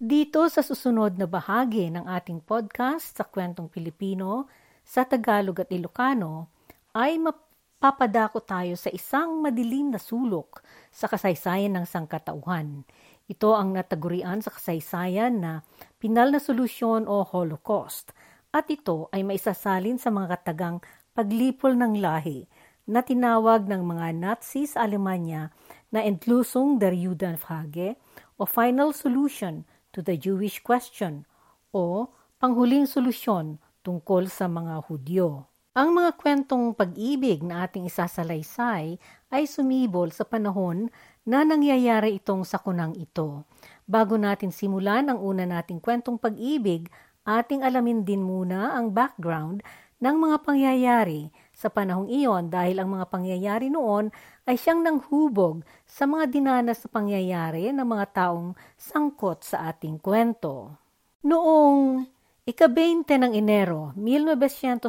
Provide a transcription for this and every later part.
Dito sa susunod na bahagi ng ating podcast sa Kwentong Pilipino sa Tagalog at Ilocano ay mapapadako tayo sa isang madilim na sulok sa kasaysayan ng sangkatauhan. Ito ang natagurian sa kasaysayan na pinal na solusyon o Holocaust at ito ay maisasalin sa mga katagang paglipol ng lahi na tinawag ng mga Nazi sa Alemanya na Entlusung der Judenfrage o Final Solution to the Jewish Question o panghuling solusyon tungkol sa mga Hudyo. Ang mga kwentong pag-ibig na ating isasalaysay ay sumibol sa panahon na nangyayari itong sakunang ito. Bago natin simulan ang una nating kwentong pag-ibig, ating alamin din muna ang background ng mga pangyayari sa panahong iyon dahil ang mga pangyayari noon ay siyang nanghubog sa mga dinanas na pangyayari ng mga taong sangkot sa ating kwento. Noong Ika-20 ng Enero 1942,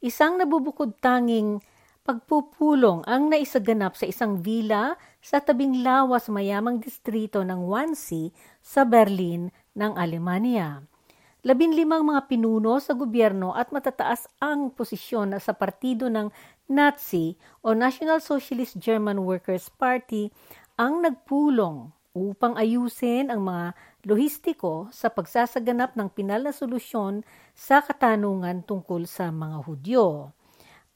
isang nabubukod tanging pagpupulong ang naisaganap sa isang villa sa tabing lawas mayamang distrito ng Wannsee sa Berlin ng Alemanya. Labinlimang mga pinuno sa gobyerno at matataas ang posisyon sa partido ng Nazi o National Socialist German Workers' Party ang nagpulong upang ayusin ang mga lohistiko sa pagsasaganap ng pinal na solusyon sa katanungan tungkol sa mga Hudyo.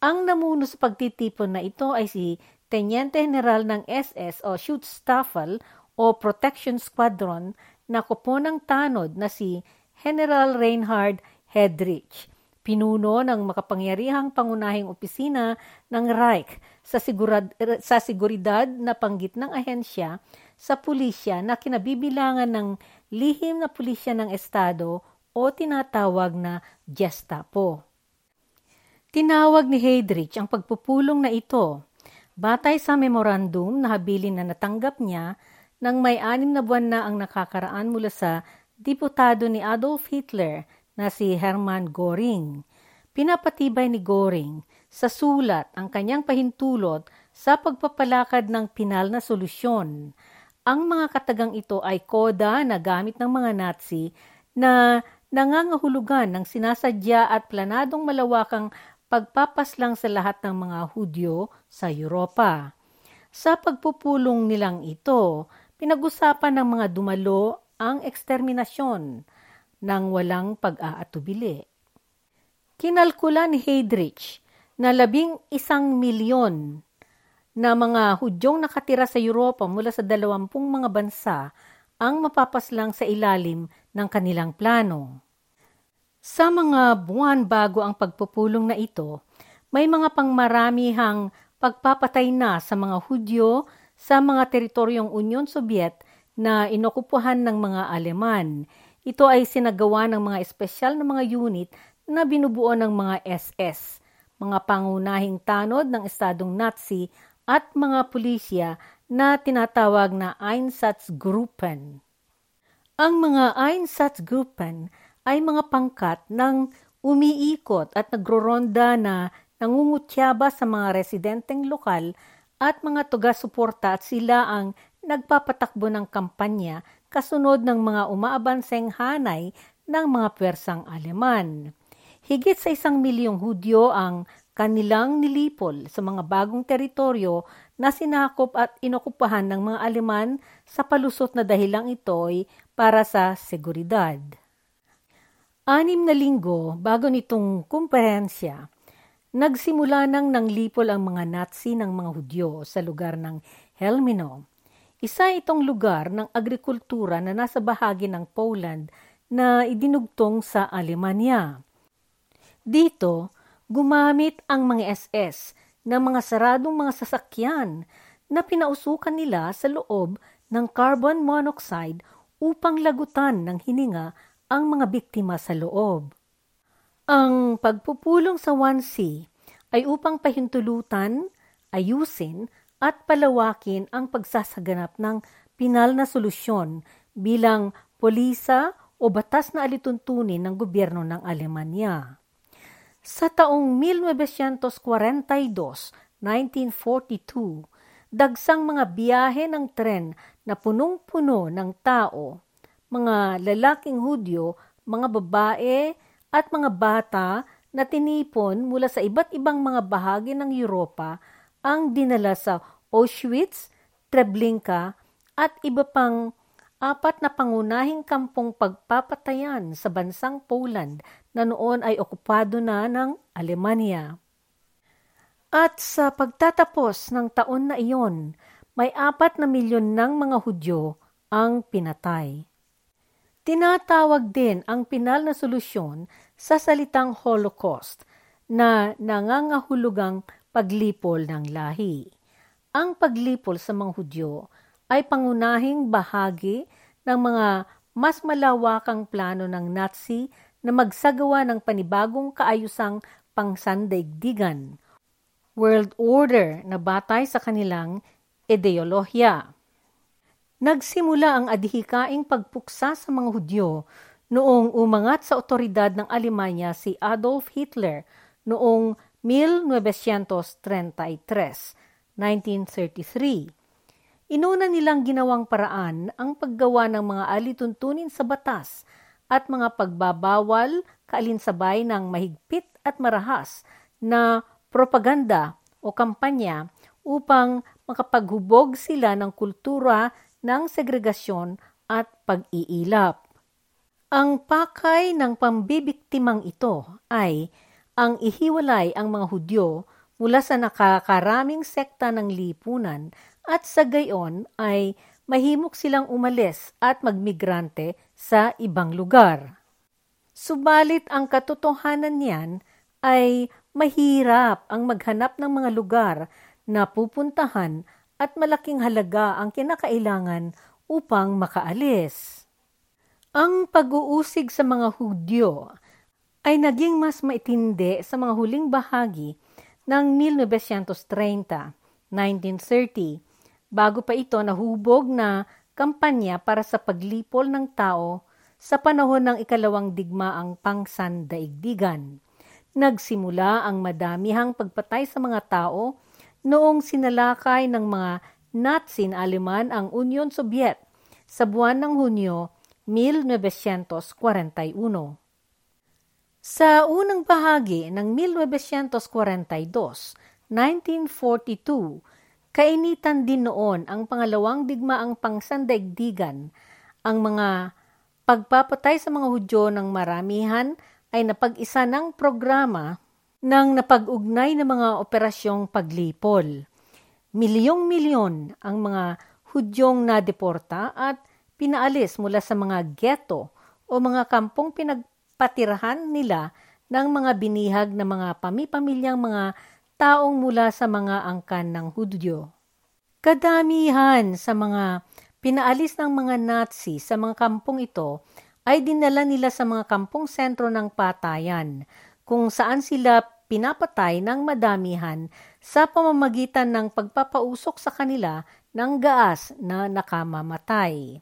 Ang namuno sa pagtitipon na ito ay si Teniente General ng SS o Schutzstaffel o Protection Squadron na kupo ng tanod na si General Reinhard Hedrich, pinuno ng makapangyarihang pangunahing opisina ng Reich sa, sigurad, sa seguridad na panggit ng ahensya sa pulisya na kinabibilangan ng lihim na pulisya ng Estado o tinatawag na Gestapo. Tinawag ni Heydrich ang pagpupulong na ito batay sa memorandum na habilin na natanggap niya nang may anim na buwan na ang nakakaraan mula sa diputado ni Adolf Hitler na si Hermann Göring. Pinapatibay ni Göring sa sulat ang kanyang pahintulot sa pagpapalakad ng pinal na solusyon ang mga katagang ito ay koda na gamit ng mga Nazi na nangangahulugan ng sinasadya at planadong malawakang pagpapaslang sa lahat ng mga Hudyo sa Europa. Sa pagpupulong nilang ito, pinag-usapan ng mga dumalo ang eksterminasyon ng walang pag-aatubili. Kinalkula ni Heydrich na labing isang milyon na mga Hudyong nakatira sa Europa mula sa dalawampung mga bansa ang mapapaslang sa ilalim ng kanilang plano. Sa mga buwan bago ang pagpupulong na ito, may mga pangmaramihang pagpapatay na sa mga Hudyo sa mga teritoryong Union Soviet na inokupuhan ng mga Aleman. Ito ay sinagawa ng mga espesyal na mga unit na binubuo ng mga SS, mga pangunahing tanod ng Estadong Nazi at mga pulisya na tinatawag na Einsatzgruppen. Ang mga Einsatzgruppen ay mga pangkat ng umiikot at nagroronda na nangungutyaba sa mga residenteng lokal at mga tuga-suporta at sila ang nagpapatakbo ng kampanya kasunod ng mga umaabanseng hanay ng mga pwersang Aleman. Higit sa isang milyong Hudyo ang kanilang nilipol sa mga bagong teritoryo na sinakop at inokupahan ng mga Aleman sa palusot na dahilang ito'y para sa seguridad. Anim na linggo bago nitong kumperensya, nagsimula nang nanglipol ang mga Nazi ng mga Hudyo sa lugar ng Helmino. Isa itong lugar ng agrikultura na nasa bahagi ng Poland na idinugtong sa Alemanya. Dito, gumamit ang mga SS ng mga saradong mga sasakyan na pinausukan nila sa loob ng carbon monoxide upang lagutan ng hininga ang mga biktima sa loob. Ang pagpupulong sa 1C ay upang pahintulutan, ayusin at palawakin ang pagsasaganap ng pinal na solusyon bilang polisa o batas na alituntunin ng gobyerno ng Alemanya. Sa taong 1942, 1942, dagsang mga biyahe ng tren na punong-puno ng tao, mga lalaking Hudyo, mga babae at mga bata na tinipon mula sa iba't ibang mga bahagi ng Europa ang dinala sa Auschwitz, Treblinka at iba pang apat na pangunahing kampong pagpapatayan sa bansang Poland na noon ay okupado na ng Alemanya. At sa pagtatapos ng taon na iyon, may apat na milyon ng mga Hudyo ang pinatay. Tinatawag din ang pinal na solusyon sa salitang Holocaust na nangangahulugang paglipol ng lahi. Ang paglipol sa mga Hudyo ay pangunahing bahagi ng mga mas malawakang plano ng Nazi na magsagawa ng panibagong kaayusang pangsandaigdigan, world order na batay sa kanilang ideolohiya. Nagsimula ang adhikaing pagpuksa sa mga Hudyo noong umangat sa otoridad ng Alemanya si Adolf Hitler noong 1933 1933. Inuna nilang ginawang paraan ang paggawa ng mga alituntunin sa batas at mga pagbabawal kaalinsabay ng mahigpit at marahas na propaganda o kampanya upang makapaghubog sila ng kultura ng segregasyon at pag-iilap. Ang pakay ng pambibiktimang ito ay ang ihiwalay ang mga Hudyo mula sa nakakaraming sekta ng lipunan at sa gayon ay mahimok silang umalis at magmigrante sa ibang lugar. Subalit ang katotohanan niyan ay mahirap ang maghanap ng mga lugar na pupuntahan at malaking halaga ang kinakailangan upang makaalis. Ang pag-uusig sa mga Hudyo ay naging mas maitindi sa mga huling bahagi ng 1930, 1930, bago pa ito nahubog na kampanya para sa paglipol ng tao sa panahon ng ikalawang digmaang pangsandaigdigan. Nagsimula ang madamihang pagpatay sa mga tao noong sinalakay ng mga Nazi na Aleman ang Union Soviet sa buwan ng Hunyo 1941. Sa unang bahagi ng 1942, 1942, kainitan din noon ang pangalawang digmaang pangsandaigdigan. Ang mga pagpapatay sa mga Hudyo ng maramihan ay napag-isa ng programa ng napag-ugnay na mga operasyong paglipol. Milyong-milyon ang mga Hudyong nadeporta at pinaalis mula sa mga ghetto o mga kampong pinag patirahan nila ng mga binihag na mga pamipamilyang mga taong mula sa mga angkan ng Hudyo. Kadamihan sa mga pinaalis ng mga Nazi sa mga kampong ito ay dinala nila sa mga kampong sentro ng patayan, kung saan sila pinapatay ng madamihan sa pamamagitan ng pagpapausok sa kanila ng gaas na nakamamatay.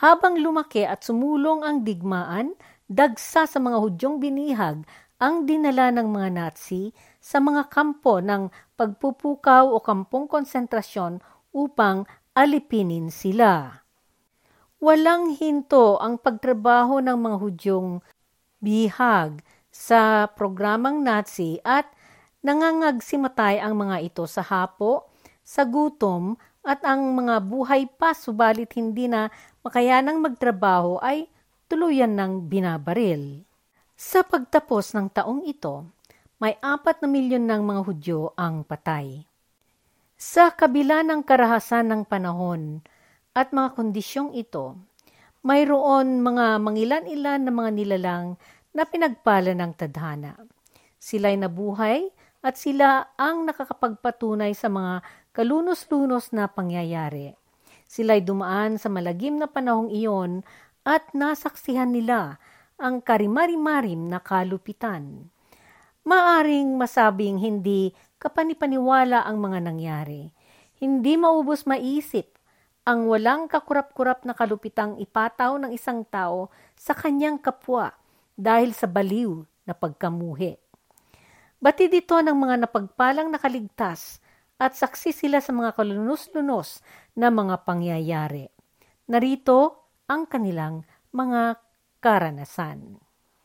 Habang lumaki at sumulong ang digmaan, dagsa sa mga Hudyong binihag ang dinala ng mga Nazi sa mga kampo ng pagpupukaw o kampong konsentrasyon upang alipinin sila. Walang hinto ang pagtrabaho ng mga Hudyong bihag sa programang Nazi at nangangagsimatay ang mga ito sa hapo, sa gutom at ang mga buhay pa subalit hindi na makayanang magtrabaho ay tuluyan ng binabaril. Sa pagtapos ng taong ito, may apat na milyon ng mga Hudyo ang patay. Sa kabila ng karahasan ng panahon at mga kondisyong ito, mayroon mga mangilan-ilan na mga nilalang na pinagpala ng tadhana. Sila'y nabuhay at sila ang nakakapagpatunay sa mga kalunos-lunos na pangyayari. Sila'y dumaan sa malagim na panahong iyon at nasaksihan nila ang karimari-marim na kalupitan. Maaring masabing hindi kapanipaniwala ang mga nangyari. Hindi maubos maisip ang walang kakurap-kurap na kalupitang ipataw ng isang tao sa kanyang kapwa dahil sa baliw na pagkamuhi. Batid ito ng mga napagpalang nakaligtas at saksi sila sa mga kalunos-lunos na mga pangyayari. Narito ang kanilang mga karanasan.